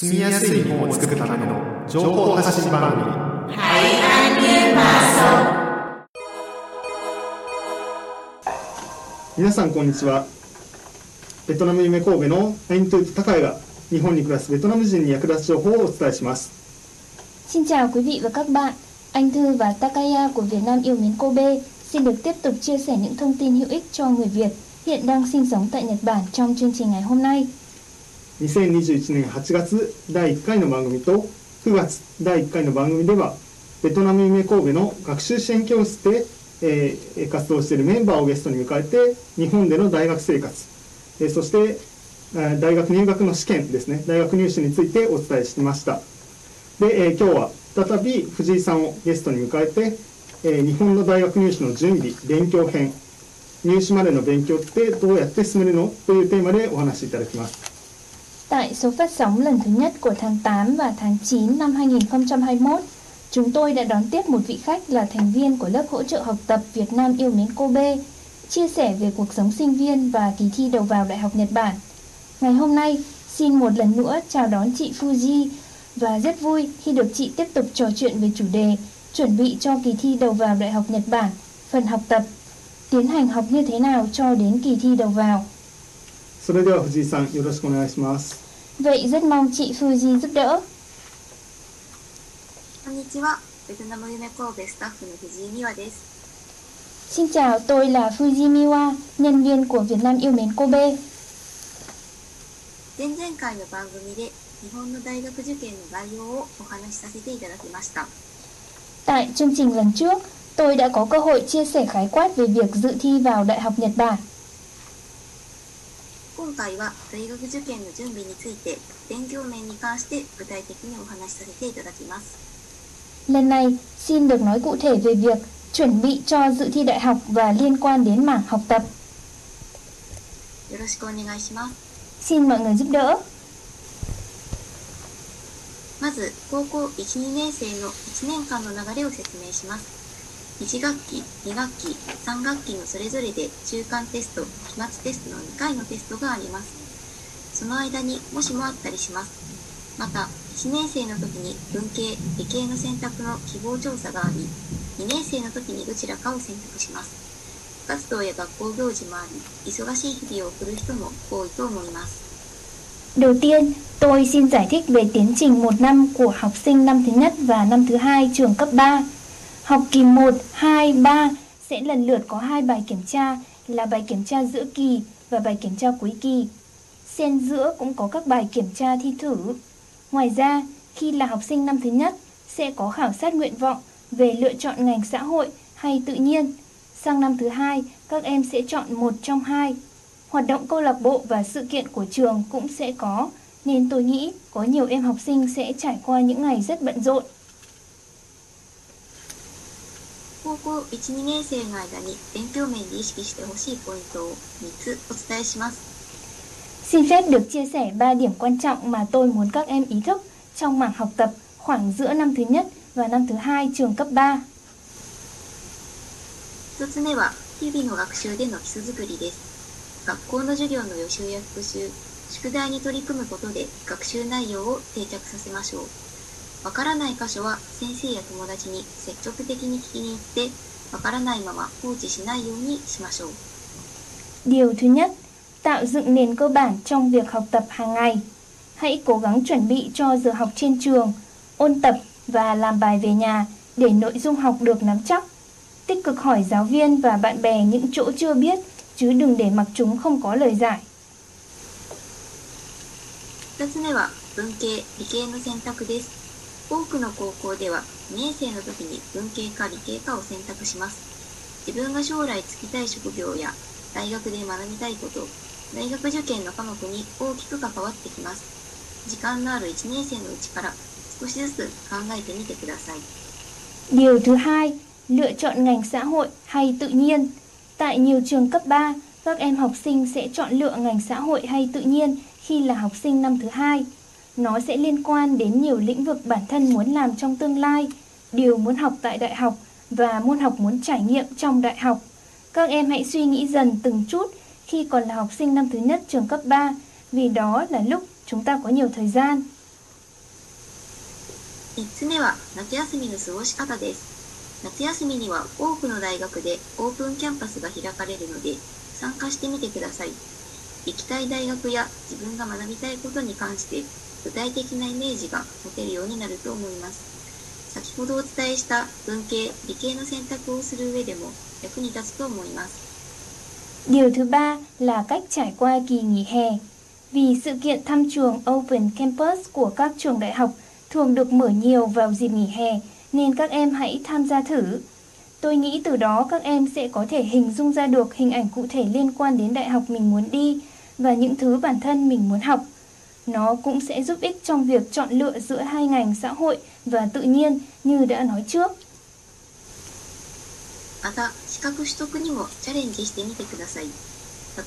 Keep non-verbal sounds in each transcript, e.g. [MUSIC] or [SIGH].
住みやすい日本を作るための情報発信番組海岸ニューマー皆さんこんにちはベトナム夢神戸のアイントゥート高谷が日本に暮らすベトナム人に役立つ情報をお伝えします Xin chào quý vị và các bạn. Anh Thư và Takaya của Việt Nam yêu mến Kobe xin được tiếp tục chia sẻ những thông tin hữu ích cho người Việt hiện đang sinh sống tại Nhật Bản trong chương trình ngày hôm nay. 2021年8月第1回の番組と9月第1回の番組ではベトナム夢神戸の学習支援教室で、えー活動しているメンバーをゲストに迎えて日本での大学生活、えーそして、えー大学入学の試験ですね。大学入試についてお伝えしてました。で、えー今日は再び藤井さんをゲストに迎えて、えー日本の大学入試の準備勉強編入試までの勉強ってどうやって進めるのというテーマでお話しいただきます。Tại số phát sóng lần thứ nhất của tháng 8 và tháng 9 năm 2021, chúng tôi đã đón tiếp một vị khách là thành viên của lớp hỗ trợ học tập Việt Nam yêu mến Kobe, chia sẻ về cuộc sống sinh viên và kỳ thi đầu vào Đại học Nhật Bản. Ngày hôm nay, xin một lần nữa chào đón chị Fuji và rất vui khi được chị tiếp tục trò chuyện về chủ đề chuẩn bị cho kỳ thi đầu vào Đại học Nhật Bản, phần học tập, tiến hành học như thế nào cho đến kỳ thi đầu vào. それでは藤井さんよろしくお願いします Vậy rất mong chị Fuji giúp đỡ. こんにちはベトナム夢神戸スタッフの藤井美和です Xin chào, tôi là Fuji Miwa, nhân viên của Việt Nam yêu mến Kobe. 前々回の番組で日本の大学受験の概要をお話しさせていただきました Tại chương trình lần trước, tôi đã có cơ hội chia sẻ khái quát về việc dự thi vào Đại học Nhật Bản. 今回は大学受験の準備について勉強面に関して具体的にお話しさせていただきます Lần này, xin được nói cụ thể về việc chuẩn bị cho dự thi đại học và liên quan đến mảng học tập. よろしくお願いします Xin mọi người giúp đỡ. まず高校12年生の1年間の流れを説明します 1学期2学期3学期のそれぞれで中間テスト期末テストの2回のテストがあります。その間にもしもあったりします。また1年生の時に文系理系の選択の希望調査があり2年生の時にどちらかを選択します。部活動や学校行事もあり忙しい日々を送る人も多いと思います。Đầu tiên, tôi xin giải thích về tiến trình một năm của học sinh năm thứ nhất và năm thứ hai trường cấp 3. Học kỳ 1, 2, 3 sẽ lần lượt có hai bài kiểm tra là bài kiểm tra giữa kỳ và bài kiểm tra cuối kỳ. Xen giữa cũng có các bài kiểm tra thi thử. Ngoài ra, khi là học sinh năm thứ nhất sẽ có khảo sát nguyện vọng về lựa chọn ngành xã hội hay tự nhiên. Sang năm thứ hai, các em sẽ chọn một trong hai. Hoạt động câu lạc bộ và sự kiện của trường cũng sẽ có, nên tôi nghĩ có nhiều em học sinh sẽ trải qua những ngày rất bận rộn. 高校1、2年生の間に勉強面で意識してほしいポイントを3つお伝えします。Xin phép được chia sẻ 3 điểm quan trọng mà tôi muốn các em ý thức trong mảng học tập khoảng giữa năm thứ nhất và năm thứ hai trường cấp 3. 1つ目は、日々の学習での基礎作りです。学校の授業の予習や復習、宿題に取り組むことで学習内容を定着させましょう。わからない箇所は先生や友達に積極的に聞きに行って、わからないまま放置しないようにしましょう。 Điều thứ nhất, tạo dựng nền cơ bản trong việc học tập hàng ngày. Hãy cố gắng chuẩn bị cho giờ học trên trường, ôn tập và làm bài về nhà để nội dung học được nắm chắc. Tích cực hỏi giáo viên và bạn bè những chỗ chưa biết, chứ đừng để mặc chúng không có lời giải. 2つ目は文系、理系の選択です。 多くの高校では2年生の時に文系か理系かを選択します。自分が将来就きたい職業や大学で学びたいこと、大学受験の科目に大きく関わってきます。時間のある1年生のうちから少しずつ考えてみてください。Điều thứ hai, lựa chọn ngành xã hội hay tự nhiên. Tại nhiều trường cấp 3, các em học sinh sẽ chọn lựa ngành xã hội hay tự nhiên khi là học sinh năm thứ hai. Nó sẽ liên quan đến nhiều lĩnh vực bản thân muốn làm trong tương lai, điều muốn học tại đại học và môn học muốn trải nghiệm trong đại học. Các em hãy suy nghĩ dần từng chút khi còn là học sinh năm thứ nhất trường cấp 3, vì đó là lúc chúng ta có nhiều thời gian. 3つ目は夏休みの過ごし方です。夏休みには多くの大学でオープンキャンパスが開かれるので参加してみてください。行きたい大学や自分が学びたいことに関して 具体的なイメージが持てるようになると思います。先ほどお伝えした文系、理系の選択をする上でも役に立つと思います。 Điều thứ ba là cách trải qua kỳ nghỉ hè. Vì sự kiện thăm trường Open Campus của các trường đại học thường được mở nhiều vào dịp nghỉ hè nên các em hãy tham gia thử. Tôi nghĩ từ đó các em sẽ có thể hình dung ra được hình ảnh cụ thể liên quan đến đại học mình muốn đi và những thứ bản thân mình muốn học. Nó cũng sẽ giúp ích trong việc chọn lựa giữa hai ngành xã hội và tự nhiên như đã nói trước. また、資格取得にもチャレンジしてみてください。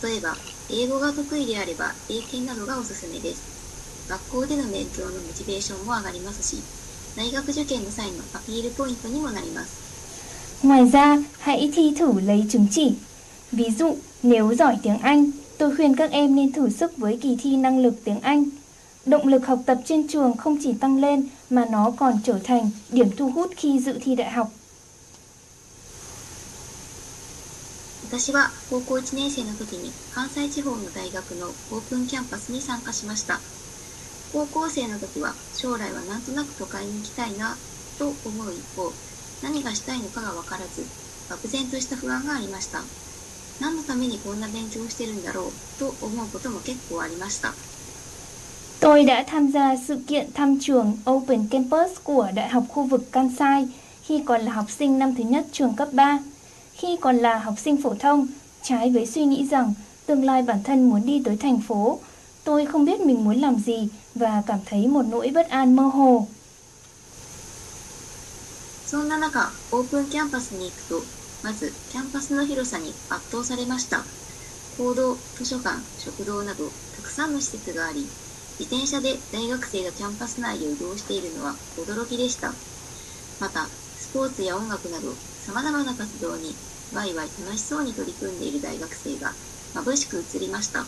例えば、英語が得意であれば、英検などがおすすめです。学校での勉強のモチベーションも上がりますし、大学受験の際のアピールポイントにもなります。 Ngoài ra, hãy thi thử lấy chứng chỉ. Ví dụ, nếu giỏi tiếng Anh, tôi khuyên các em nên thử sức với kỳ thi năng lực tiếng Anh. Động lực học tập trên trường không chỉ tăng lên mà nó còn trở thành điểm thu hút khi dự thi đại học. 私は高校1年生の時に関西地方の大学のオープンキャンパスに参加しました。高校生の時は将来はなんとなく都会に行きたいなと思う一方、何がしたいのかがわからず、漠然とした不安がありました。 何のためにこんな勉強をしてるんだろうと思うことも結構ありました。 Tôi đã tham gia sự kiện thăm trường Open Campus của Đại học khu vực Kansai khi còn là học sinh năm thứ nhất trường cấp 3. Khi còn là học sinh phổ thông, trái với suy nghĩ rằng tương lai bản thân muốn đi tới thành phố, tôi không biết mình muốn làm gì và cảm thấy một nỗi bất an mơ hồ. そんな中、オープンキャンパスに行くと、 まずキャンパスの広さに圧倒されました。講堂、図書館、食堂など、たくさんの施設があり、自転車で大学生がキャンパス内を移動しているのは驚きでした。また、スポーツや音楽など、様々な活動にワイワイ楽しそうに取り組んでいる大学生が眩しく映りました。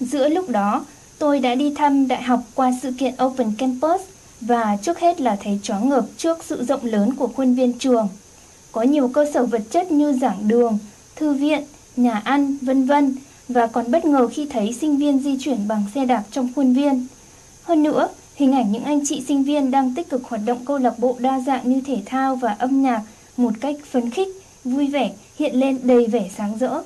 Giữa lúc đó, tôi đã đi thăm đại học qua sự kiện Open Campus và trước hết là thấy choáng ngợp trước sự rộng lớn của khuôn viên trường. Có nhiều cơ sở vật chất như giảng đường, thư viện, nhà ăn, vân vân và còn bất ngờ khi thấy sinh viên di chuyển bằng xe đạp trong khuôn viên. Hơn nữa, hình ảnh những anh chị sinh viên đang tích cực hoạt động câu lạc bộ đa dạng như thể thao và âm nhạc một cách phấn khích, vui vẻ hiện lên đầy vẻ sáng rỡ.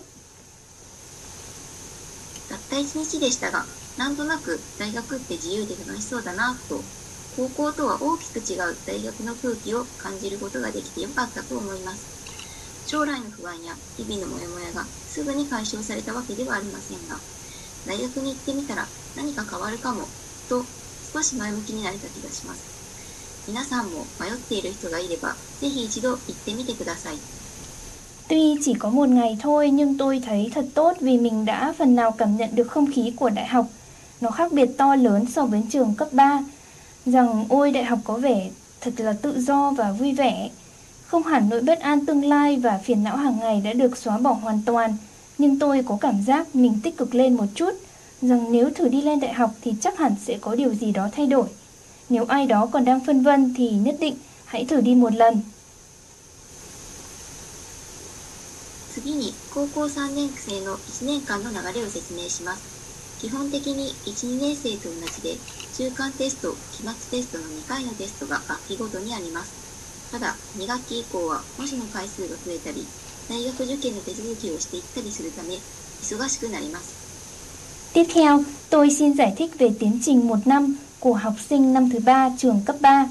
たった一日でしたが、なんとなく大学って自由で楽しそうだなと、 高校とは大きく違う大学の空気を感じることができてよかったと思います。将来の不安や日々のモヤモヤがすぐに解消されたわけではありませんが、大学に行ってみたら何か変わるかもと少し前向きになれた気がします。皆さんも迷っている人がいれば、ぜひ一度行ってみてください。Tuy chỉ có một ngày thôi nhưng tôi thấy thật tốt vì mình đã phần nào cảm nhận được không khí của đại học. Nó khác biệt to lớn so với trường cấp 3. Rằng ôi đại học có vẻ thật là tự do và vui vẻ. Không hẳn nỗi bất an tương lai và phiền não hàng ngày đã được xóa bỏ hoàn toàn. Nhưng tôi có cảm giác mình tích cực lên một chút. Rằng nếu thử đi lên đại học thì chắc hẳn sẽ có điều gì đó thay đổi. Nếu ai đó còn đang phân vân thì nhất định hãy thử đi một lần. 次に高校3年生の1年間の流れを説明します。 基本的に1、2年生と同じで、中間テスト、期末テストの2回のテストが学期ごとにあります。ただ、2学期以降は模試の回数が増えたり、大学受験の手続きをしていったりするため、忙しくなります。 Tiếp theo, tôi xin giải thích về tiến trình một năm của học sinh năm thứ ba trường cấp 3.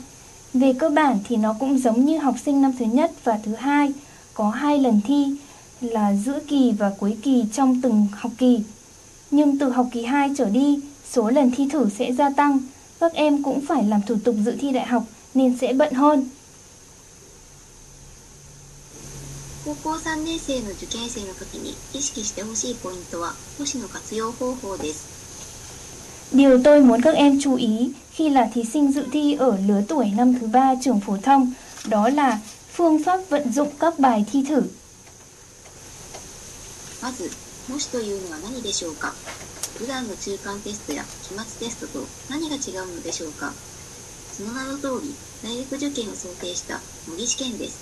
Về cơ bản thì nó cũng giống như học sinh năm thứ nhất và thứ hai, có hai lần thi là giữa kỳ và cuối kỳ trong từng học kỳ. Nhưng từ học kỳ 2 trở đi, số lần thi thử sẽ gia tăng. Các em cũng phải làm thủ tục dự thi đại học nên sẽ bận hơn. 高校3年生の受験生の時に意識してほしいポイントは、模試の活用方法です。 Điều tôi muốn các em chú ý khi là thí sinh dự thi ở lứa tuổi năm thứ ba trường phổ thông đó là phương pháp vận dụng các bài thi thử. まず、 模試というのは何でしょうか？普段の中間テストや期末テストと何が違うのでしょうか？その名の通り、大学受験を想定した模擬試験です。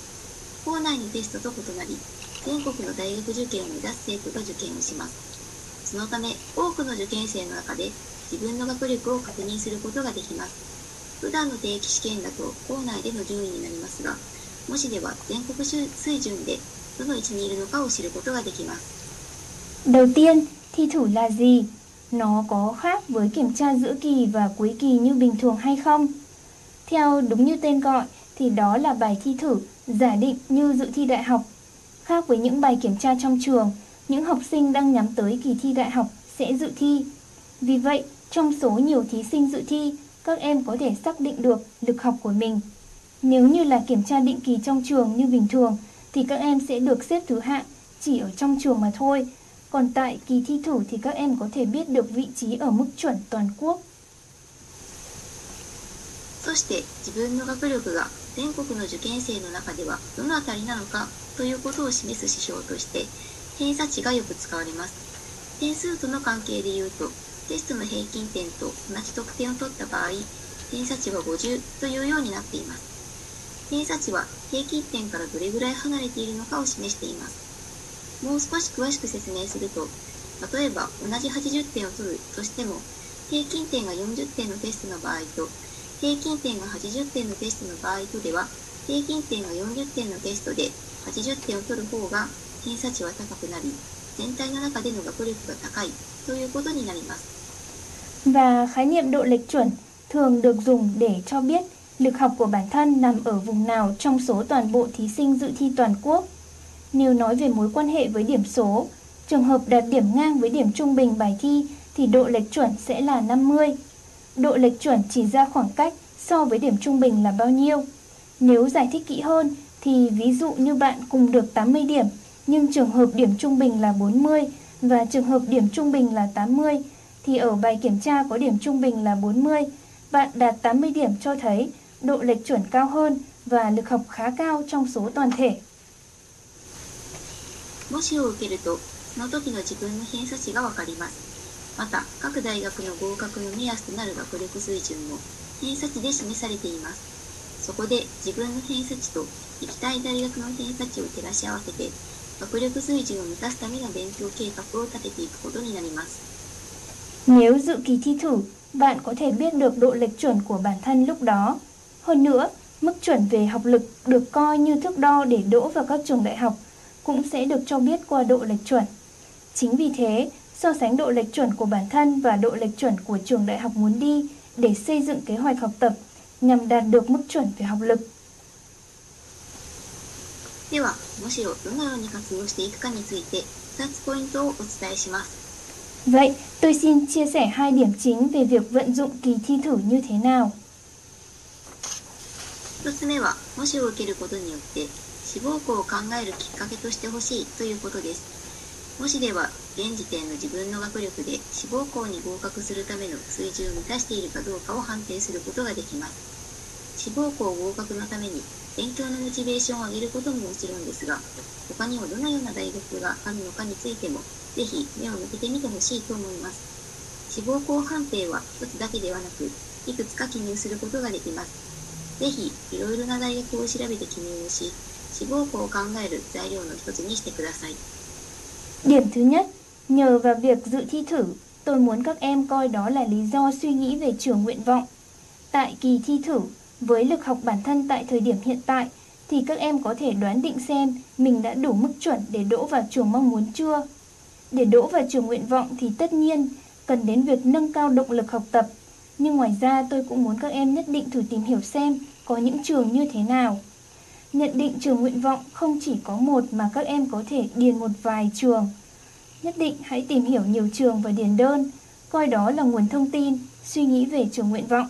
校内のテストと異なり、全国の大学受験を目指す生徒が受験をします。そのため、多くの受験生の中で自分の学力を確認することができます。普段の定期試験だと校内での順位になりますが、模試では全国水準でどの位置にいるのかを知ることができます。Đầu tiên, thi thử là gì? Nó có khác với kiểm tra giữa kỳ và cuối kỳ như bình thường hay không? Theo đúng như tên gọi thì đó là bài thi thử giả định như dự thi đại học. Khác với những bài kiểm tra trong trường, những học sinh đang nhắm tới kỳ thi đại học sẽ dự thi. Vì vậy, trong số nhiều thí sinh dự thi, các em có thể xác định được lực học của mình. Nếu như là kiểm tra định kỳ trong trường như bình thường thì các em sẽ được xếp thứ hạng chỉ ở trong trường mà thôi. Còn tại kỳ thi thử thì các em có thể biết được vị trí ở mức chuẩn toàn quốc. そして自分の学力が全国の受験生の中ではどのあたりなのかということを示す指標として偏差値がよく使われます。点数との関係でいうとテストの平均点と同じ得点を取った場合偏差値は50というようになっています。偏差値は平均点からどれぐらい離れているのかを示しています。もう少し詳しく説明すると例えば同じ80点を取るとしても平均点が40点のテストの場合と平均点が80点のテストの場合とでは平均点が40点のテストで80点を取る方が偏差値は高くなり全体の中での学力が高いということになります Và khái niệm độ lệch chuẩn thường được dùng để cho biết lực học của bản thân nằm ở vùng nào trong số toàn bộ thí sinh dự thi toàn quốc. Nếu nói về mối quan hệ với điểm số, trường hợp đạt điểm ngang với điểm trung bình bài thi thì độ lệch chuẩn sẽ là 50. Độ lệch chuẩn chỉ ra khoảng cách so với điểm trung bình là bao nhiêu. Nếu giải thích kỹ hơn thì ví dụ như bạn cùng được 80 điểm nhưng trường hợp điểm trung bình là 40 và trường hợp điểm trung bình là 80 thì ở bài kiểm tra có điểm trung bình là 40, bạn đạt 80 điểm cho thấy độ lệch chuẩn cao hơn và lực học khá cao trong số toàn thể. 模試を受けるとその時の自分の偏差値がわかりますまた各大学の合格の目安となる学力水準も偏差値で示されていますそこで自分の偏差値と行きたい大学の偏差値を照らし合わせて学力水準を満たすための勉強計画を立てていくことになります Nếu dự kỳ thi thử, bạn có thể biết được độ lệch chuẩn của bản thân lúc đó. Hơn nữa, mức chuẩn về học lực được coi như thước đo để đỗ vào các trường đại học cũng sẽ được cho biết qua độ lệch chuẩn. Chính vì thế, so sánh độ lệch chuẩn của bản thân và độ lệch chuẩn của trường đại học muốn đi để xây dựng kế hoạch học tập nhằm đạt được mức chuẩn về học lực. では模試をどのように活用していくかについて2つポイントをお伝えします Vậy, tôi xin chia sẻ hai điểm chính về việc vận dụng kỳ thi thử như thế nào. 1つ目は模試を受けることによって 志望校を考えるきっかけとしてほしいということです。模試では現時点の自分の学力で志望校に合格するための水準を満たしているかどうかを判定することができます。志望校合格のために勉強のモチベーションを上げることももちろんですが他にもどのような大学があるのかについてもぜひ目を向けてみてほしいと思います。志望校判定は1つだけではなくいくつか記入することができます。ぜひいろいろな大学を調べて記入をし 志望校を考える材料の一つにしてください Điểm thứ nhất, nhờ vào việc dự thi thử, tôi muốn các em coi đó là lý do suy nghĩ về trường nguyện vọng. Tại kỳ thi thử, với lực học bản thân tại thời điểm hiện tại, thì các em có thể đoán định xem mình đã đủ mức chuẩn để đỗ vào trường mong muốn chưa. Để đỗ vào trường nguyện vọng thì tất nhiên cần đến việc nâng cao động lực học tập. Nhưng ngoài ra tôi cũng muốn các em nhất định thử tìm hiểu xem có những trường như thế nào. Nhận định trường nguyện vọng không chỉ có một mà các em có thể điền một vài trường. Nhất định hãy tìm hiểu nhiều trường và điền đơn, coi đó là nguồn thông tin, suy nghĩ về trường nguyện vọng.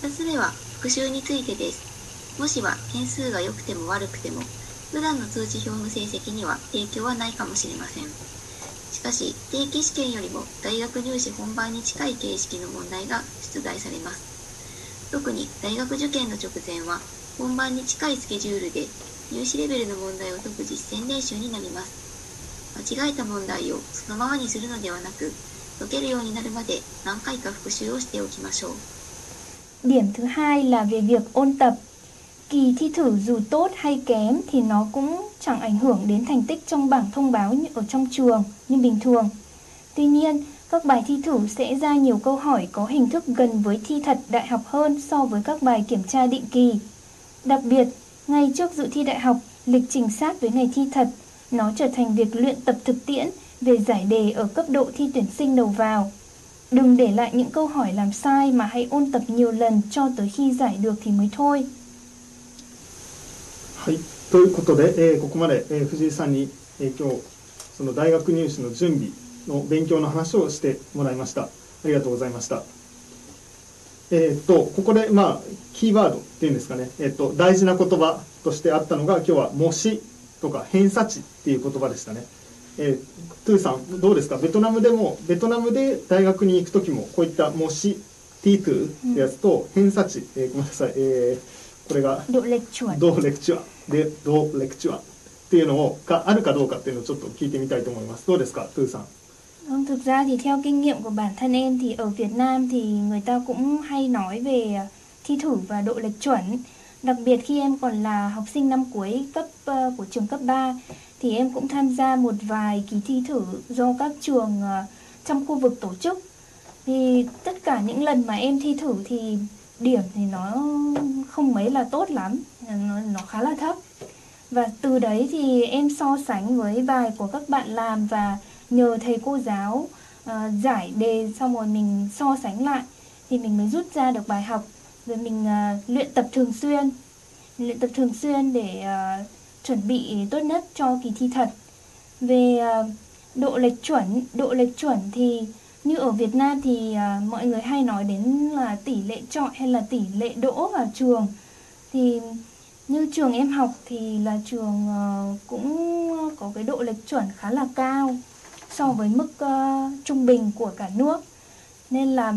2つ目は復習についてですもしは点数が良くても悪くても普段の通知表の成績には影響はないかもしれませんしかし定期試験よりも大学入試本番に近い形式の問題が出題されます 特に大学受験の直前は本番に近いスケジュールで入試レベルの問題を解く実践練習になります間違えた問題をそのままにするのではなく解けるようになるまで何回か復習をしておきましょう。Điểm thứ hai là về việc ôn tập. Kỳ thi thử dù tốt hay kém thì nó cũng chẳng ảnh hưởng đến thành tích trong bảng thông báo như ở trong trường như bình thường. Tuy nhiên, các bài thi thử sẽ ra nhiều câu hỏi có hình thức gần với thi thật đại học hơn so với các bài kiểm tra định kỳ. Đặc biệt, ngay trước dự thi đại học, lịch trình sát với ngày thi thật, nó trở thành việc luyện tập thực tiễn về giải đề ở cấp độ thi tuyển sinh đầu vào. Đừng để lại những câu hỏi làm sai mà hãy ôn tập nhiều lần cho tới khi giải được thì mới thôi. はい、ということで、えーここまで、えー藤井さんに、えー今日その大学入試の準備 の勉強の話をしてもらいました。ありがとうございました。えーっとここでまあキーワードっていうんですかね、えーっと大事な言葉としてあったのが今日は模試とか偏差値っていう言葉でしたね。えートゥーさんどうですか？ベトナムでもベトナムで大学に行く時もこういった模試 T2 ってやつと偏差値、えーごめんなさい、えーこれが Độ lệch chuẩn. 同レクチュア。で同レクチュアっていうのをがあるかどうかっていうのをちょっと聞いてみたいと思います。どうですかトゥーさん？Vâng, thực ra thì theo kinh nghiệm của bản thân em thì ở Việt Nam thì người ta cũng hay nói về ờ, thi thử và độ lệch chuẩn. Đặc biệt khi em còn là học sinh năm cuối cấp uh, của trường cấp 3 thì em cũng tham gia một vài kỳ thi thử do các trường uh, trong khu vực tổ chức. Thì tất cả những lần mà em thi thử thì điểm thì nó không mấy là tốt lắm, nó, nó khá là thấp. Và từ đấy thì em so sánh với bài của các bạn làm và nhờ thầy cô giáo uh, giải đề xong rồi mình so sánh lại thì mình mới rút ra được bài học. Rồi mình uh, luyện tập thường xuyên luyện tập thường xuyên để uh, chuẩn bị tốt nhất cho kỳ thi thật. Về uh, độ lệch chuẩn độ lệch chuẩn thì như ở Việt Nam thì uh, mọi người hay nói đến là tỷ lệ chọi hay là tỷ lệ đỗ vào trường. Thì như trường em học thì là trường uh, cũng có cái độ lệch chuẩn khá là cao so với mức ờ, trung bình của cả nước. Nên là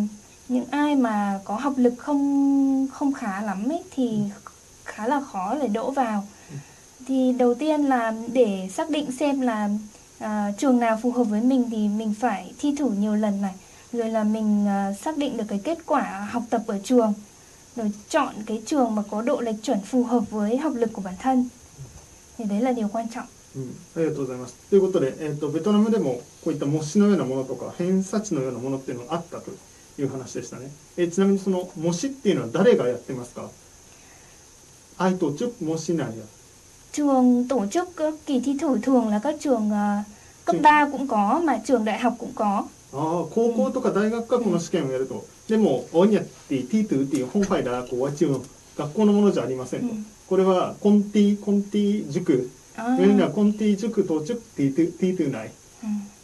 những ai mà có học lực không không khá lắm ấy thì khá là khó để đỗ vào. Thì đầu tiên là để xác định xem là à, trường nào phù hợp với mình thì mình phải thi thử nhiều lần này. Rồi là mình à, xác định được cái kết quả học tập ở trường. Rồi chọn cái trường mà có độ lệch chuẩn phù hợp với học lực của bản thân. Thì đấy là điều quan trọng うん、ありがとうございます。ということで、えー、とベトナムでもこういった模試のようなものとか偏差値のようなものっていうのがあったという話でしたね。えーちなみにその模試っていうのは誰がやってますか？愛とチュ模試なんや。trường tổ chức các kỳ thi thử thường là các trường à, cấp Trường- 3 cũng có mà trường đại học cũng có ああ高校とか大学がこの試験をやると、でもオニャティティトゥっていう本ファイダーこうは中学校のものじゃありませんと、うんこれはコンティコンティ塾コンティ塾 tổ chức ティトゥティトゥない。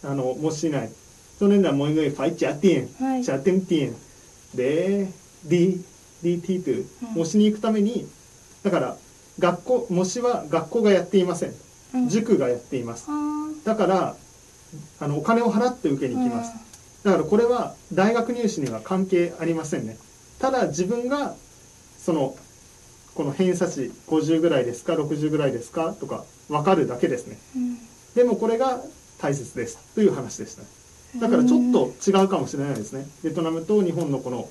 ừ, あの模試ない。cho nên là mọi người phải trả tiền hay. trả tiền tiền để đi đi thi tử うん。模試に行くためにだから学校模試は学校がやっていません。うん。塾がやっています。だからあのお金を払って受けに行きます。だからこれは大学入試には関係ありませんね。ただ自分がそのこの偏差値50ぐらいですか60ぐらいですかとか分かるだけですね ừ. でもこれが大切ですという話でしただからちょっと違うかもしれないですねベトナムと日本のこの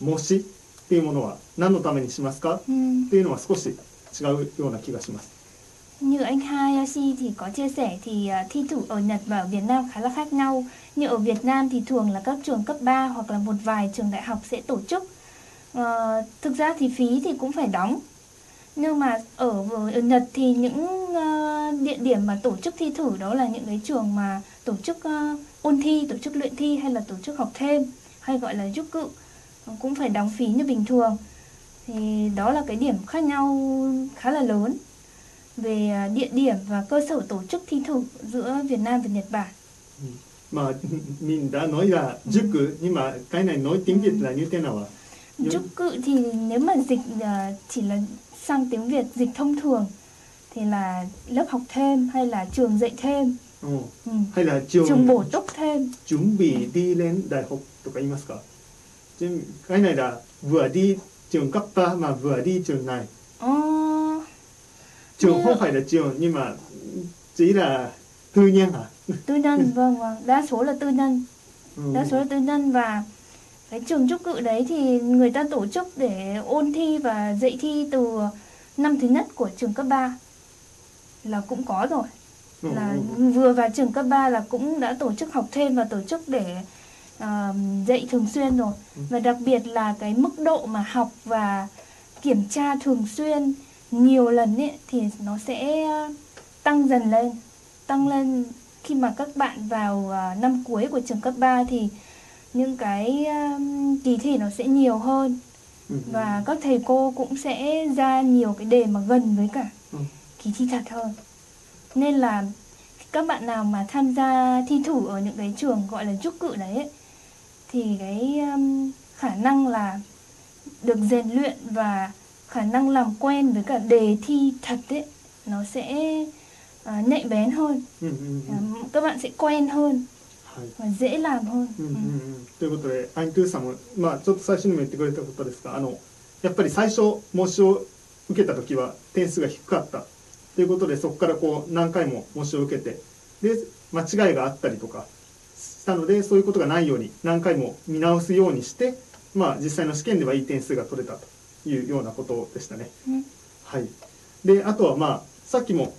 模試っていうものは何のためにしますか Ừ. っていうのは少し違うような気がします Như anh Hayashi thì có chia sẻ thì thi thử ở Nhật và ở Việt Nam khá là khác nhau. Như ở Việt Nam thì thường là các trường cấp 3 hoặc là một vài trường đại học sẽ tổ chức. uh, thực ra thì phí thì cũng phải đóng nhưng mà ở, ở Nhật thì những uh, địa điểm mà tổ chức thi thử đó là những cái trường mà tổ chức uh, ôn thi, tổ chức luyện thi hay là tổ chức học thêm hay gọi là giúp cự cũng phải đóng phí như bình thường thì đó là cái điểm khác nhau khá là lớn về địa điểm và cơ sở tổ chức thi thử giữa Việt Nam và Nhật Bản. Ừ. Mà [LAUGHS] mình đã nói là giúp ừ. cự nhưng mà cái này nói tiếng Việt là như thế nào ạ? À? Chúc cự thì nếu mà dịch à, chỉ là sang tiếng Việt dịch thông thường thì là lớp học thêm hay là trường dạy thêm. Ừ. Ừ. hay là trường, trường bổ túc thêm. Chuẩn bị đi lên đại học to ka imasu ka chứ cái này là vừa đi trường cấp ba mà vừa đi trường này. Ờ... trường như... không phải là trường nhưng mà chỉ là tư nhân hả? Tư nhân vâng vâng. Đa số là tư nhân. Ừ. đa số là tư nhân và cái trường trúc cự đấy thì người ta tổ chức để ôn thi và dạy thi từ năm thứ nhất của trường cấp 3 là cũng có rồi Ừ, là ừ. vừa vào trường cấp 3 là cũng đã tổ chức học thêm và tổ chức để à, dạy thường xuyên rồi Ừ. và đặc biệt là cái mức độ mà học và kiểm tra thường xuyên nhiều lần ấy thì nó sẽ tăng dần lên tăng lên khi mà các bạn vào à, năm cuối của trường cấp 3 thì những cái um, kỳ thi nó sẽ nhiều hơn. Ừ. Và các thầy cô cũng sẽ ra nhiều cái đề mà gần với cả ừ. kỳ thi thật hơn. Nên là các bạn nào mà tham gia thi thử ở những cái trường gọi là trúc cự đấy ấy, thì cái um, khả năng là được rèn luyện và khả năng làm quen với cả đề thi thật ấy nó sẽ uh, nhạy bén hơn. Uh, các bạn sẽ quen hơn. はい。dễ làm hơn うんうん ừ. うん。ということでアイントゥーさんも、まあ、ちょっと最初にも言ってくれたことですがあのやっぱり最初模試を受けた時は点数が低かった。ということでそこからこう何回も模試を受けて。で間違いがあったりとかしたのでそういうことがないように何回も見直すようにして、まあ、実際の試験ではいい点数が取れたというようなことでしたね。うん。はい、であとはまあさっきも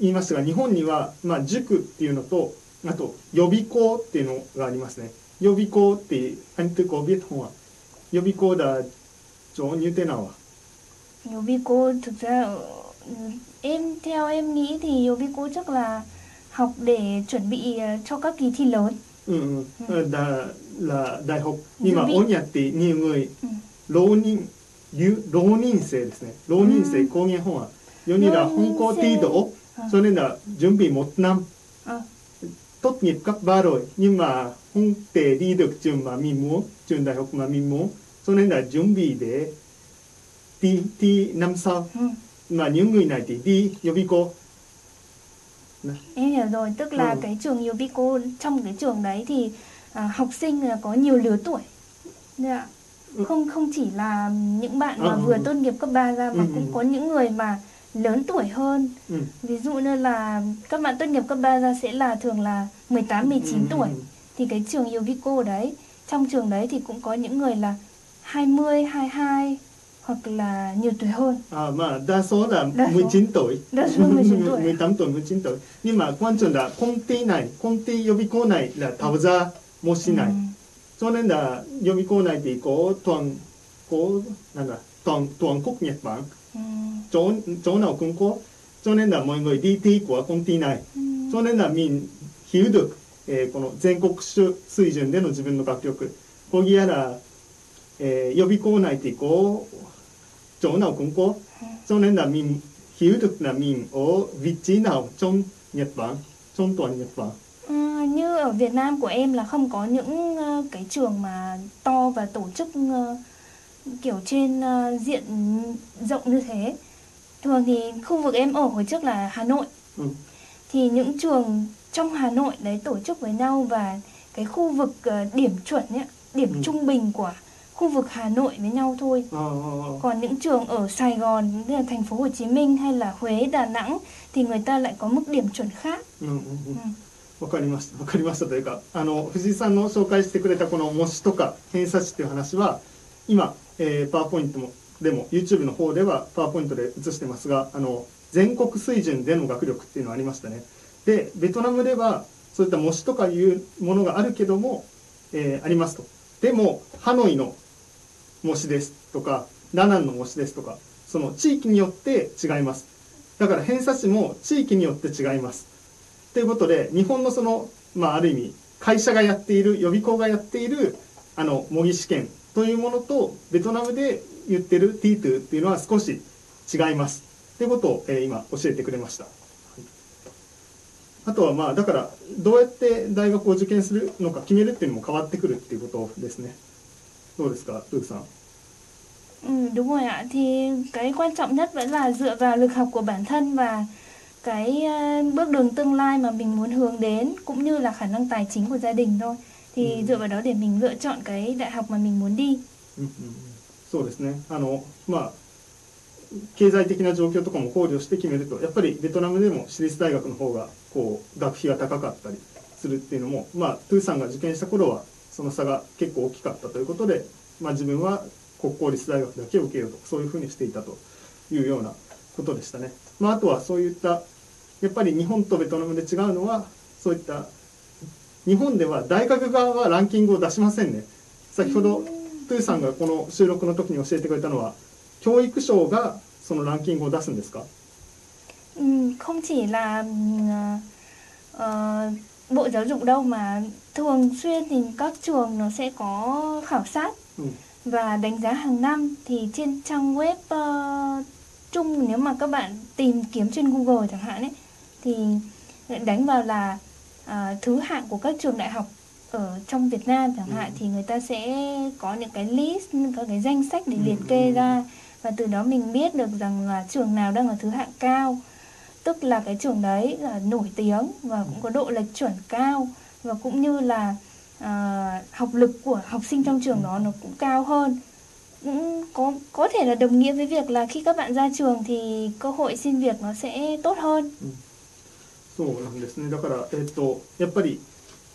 言いましたが日本にはまあ塾っていうのとあと予備校っていうのがありますね。予備校ってアニトコビトンは予備校だ常入ってなは？予備校 thực ra em theo em nghĩ thì 予備校 chắc là học để chuẩn bị cho các kỳ thi lớn. うん、うん、だら大学今オニャってにうい浪人浪人生ですね。浪人生高原本はよにら本校程度をそれら準備もっなん tốt nghiệp cấp 3 rồi nhưng mà không thể đi được trường mà mình muốn, trường đại học mà mình muốn. Cho nên là chuẩn bị để đi, đi năm sau. Ừ. Mà những người này thì đi Yobiko. Em hiểu rồi, tức là ừ. cái trường Yobiko, trong cái trường đấy thì à, học sinh là có nhiều lứa tuổi. Dạ. Ừ. Không không chỉ là những bạn mà à, ừ. vừa tốt nghiệp cấp 3 ra mà ừ. cũng ừ. có những người mà lớn tuổi hơn. Ừ. ví dụ như là các bạn tốt nghiệp cấp 3 ra sẽ là thường là 18 19 ừ. tuổi. Thì cái trường Yovico đấy trong trường đấy thì cũng có những người là 20 22 hoặc là nhiều tuổi hơn. À mà đa số là đa 19 tuổi. Đa số 19 [LAUGHS] tuổi. 18 tuổi 19 tuổi. Nhưng mà quan trọng là công ty này công ty Yovico này là tạo ra một xin này. Cho nên là Yovico này thì có toàn có là toàn toàn quốc Nhật Bản chỗ chỗ nào cũng có cho nên là mọi người đi thi của công ty này Ừ. cho nên là mình hiểu được eh, この全国水水準での自分の楽曲có nghĩa là eh, 予備校内thì có chỗ nào cũng có cho nên là mình hiểu được là mình ở vị trí nào trong Nhật Bản trong toàn Nhật Bản Ừ, như ở Việt Nam của em là không có những ờ, cái trường mà to và tổ chức ờ, kiểu trên ờ, diện rộng như thế thường thì khu vực em ở hồi trước là Hà Nội ừ. thì những trường trong Hà Nội đấy tổ chức với nhau và cái khu vực ờ, điểm chuẩn ấy, điểm Ừ. trung bình của khu vực Hà Nội với nhau thôi. à, à, à. Còn những trường ở Sài Gòn như là thành phố Hồ Chí Minh hay là Huế, Đà Nẵng thì người ta lại có mức điểm chuẩn khác. うんうんうんうんわかりましたわかりましたというかあの藤井さんの紹介してくれたこの模試とか偏差値っていう話は 今、えーパワーポイントもでも YouTube の方ではパワーポイントで映してますがあの全国水準での学力っていうのがありましたね。でベトナムではそういった模試とかいうものがあるけども、えーありますと。でもハノイの模試ですとかダナンの模試ですとかその地域によって違います。だから偏差値も地域によって違います。ということで日本のその、まあ、ある意味会社がやっている予備校がやっているあの模擬試験というものとベトナムで言ってる T2 っていうのは少し違いますということを、えー今教えてくれました、あとはまあだからどうやって大学を受験するのか決めるっていうのも変わってくるっていうことですねどうですかルークさん Ừ, đúng rồi ạ. Thì cái quan trọng nhất vẫn là dựa vào lực học của bản thân và cái ờ, bước đường tương lai mà mình muốn hướng đến cũng như là khả năng tài chính của gia đình thôi. Thì Ừ. dựa vào đó để mình lựa chọn cái đại học mà mình muốn đi. そうですねあのまあ経済的な状況とかも考慮して決めるとやっぱりベトナムでも私立大学の方がこう学費が高かったりするっていうのも、まあ、トゥーさんが受験した頃はその差が結構大きかったということで、まあ、自分は国公立大学だけを受けようとそういうふうにしていたというようなことでしたね。まあ、あとはそういったやっぱり日本とベトナムで違うのはそういった日本では大学側はランキングを出しませんね。先ほどトゥーさんがこの収録の時に教えてくれたのは教育省がそのランキングを出すんですか Ừ, không chỉ là ờ, bộ giáo dục đâu mà thường xuyên thì các trường nó sẽ có khảo sát Ừ. và đánh giá hàng năm thì trên trang web ờ, chung nếu mà các bạn tìm kiếm trên Google chẳng hạn ấy thì đánh vào là à, thứ hạng của các trường đại học ở trong Việt Nam chẳng hạn thì người ta sẽ có những cái list có cái danh sách để liệt kê ra. Và từ đó mình biết được rằng là trường nào đang ở thứ hạng cao. Tức là cái trường đấy là nổi tiếng và cũng có độ lệch chuẩn cao. Và cũng như là à, học lực của học sinh trong trường đó nó cũng cao hơn. Cũng có có thể là đồng nghĩa với việc là khi các bạn ra trường thì cơ hội xin việc nó sẽ tốt hơn そうなんですね。だから、えっ、と、やっぱり、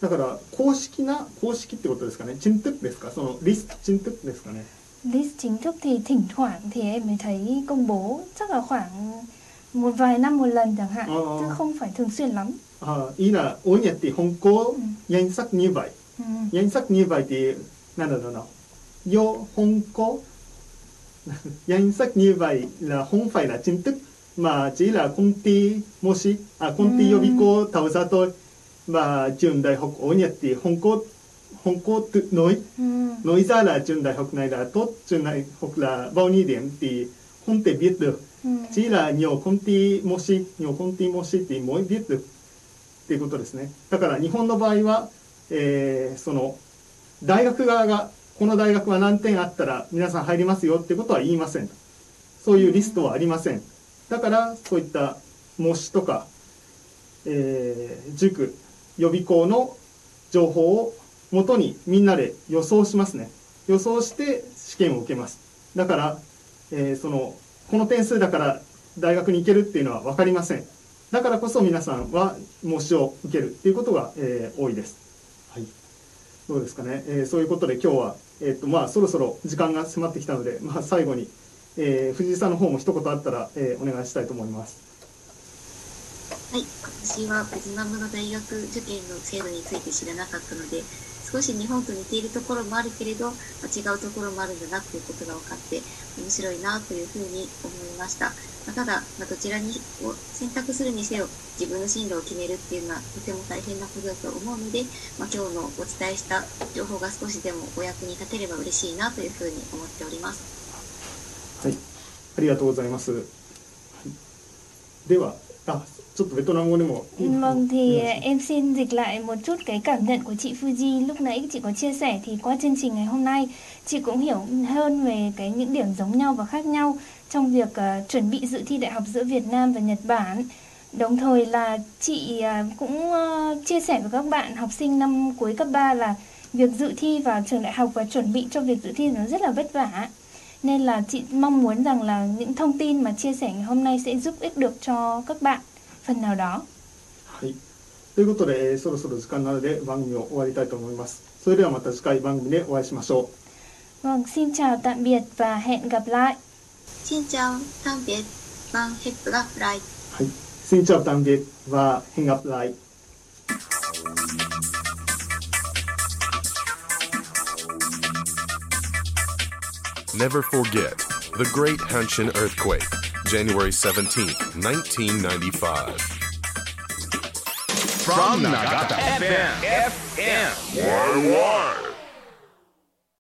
だから、公式な、公式ってことですかね。チンテップですか？その、リスチンテップですかね。リスチンテップって、ティンチワめ、ティエメタイ、コンボ、チャガホワン、モバイナムランジャンハン、チョ。ああ、いいな、おニャって、ホンコ、ヤンサクニューバイ。ヤンサクニューバイって、なんだなんだ。よ、ホンコ、ヤンサクニューバイ、ラ、ほんフいイラ、チンテップ。まあ、次はコンティ模試、あ、コンティ予備校、タウザと、まあ、ジュン大北欧にやって、本校、本校とノイ、ノイザーラ、ジュン大北内ラと、ジュン大北ラ、バオニーデンって、本ってビュッド。次は、ニョコンティ模試、ニョコンティ模試って、もうビュッド。っていうことですね。だから、日本の場合は、えー、その、大学側が、この大学は何点あったら、皆さん入りますよってことは言いません。そういうリストはありませ。んだからそういった模試とか、えー塾予備校の情報をもとにみんなで予想しますね。予想して試験を受けます。だから、えーそのこの点数だから大学に行けるっていうのは分かりません。だからこそ皆さんは模試を受けるっていうことが、えー多いです。はい。どうですかね、えーそういうことで今日は、えーとまあ、そろそろ時間が迫ってきたので、まあ、最後に、えー藤井さんの方も一言あったら、えーお願いしたいと思いますはい、私はベトナムの大学受験の制度について知らなかったので、少し日本と似ているところもあるけれど、違うところもあるんだなということが分かって、面白いなというふうに思いました。まただ、まどちらにを選択するにせよ、自分の進路を決めるっていうのはとても大変なことだと思うので、まあ、今日のお伝えした情報が少しでもお役に立てれば嬉しいなというふうに思っております。はい、ありがとうございます。はい、では、あ、ちょっとベトナム語でも。 Vâng thì お願いします em xin dịch lại một chút cái cảm nhận của chị Fuji lúc nãy chị có chia sẻ thì qua chương trình ngày hôm nay chị cũng hiểu hơn về cái những điểm giống nhau và khác nhau trong việc ờ, chuẩn bị dự thi đại học giữa Việt Nam và Nhật Bản. Đồng thời là chị ờ, cũng ờ, chia sẻ với các bạn học sinh năm cuối cấp 3 là việc dự thi vào trường đại học và chuẩn bị cho việc dự thi nó rất là vất vả. Nên là chị mong muốn rằng là những thông tin mà chia sẻ ngày hôm nay sẽ giúp ích được cho các bạn phần nào đó. はい。ということで、えーそろそろ時間なので番組を終わりたいと思います。それではまた次回番組でお会いしましょ Vâng, xin chào tạm biệt và hẹn gặp lại. Xin chào, tạm biệt, và hẹn gặp lại. う。はい。Xin chào tạm biệt và hẹn gặp lại. Never forget the Great Hanshin Earthquake, January 17, 1995. From Nagata FM. FM. Why, why?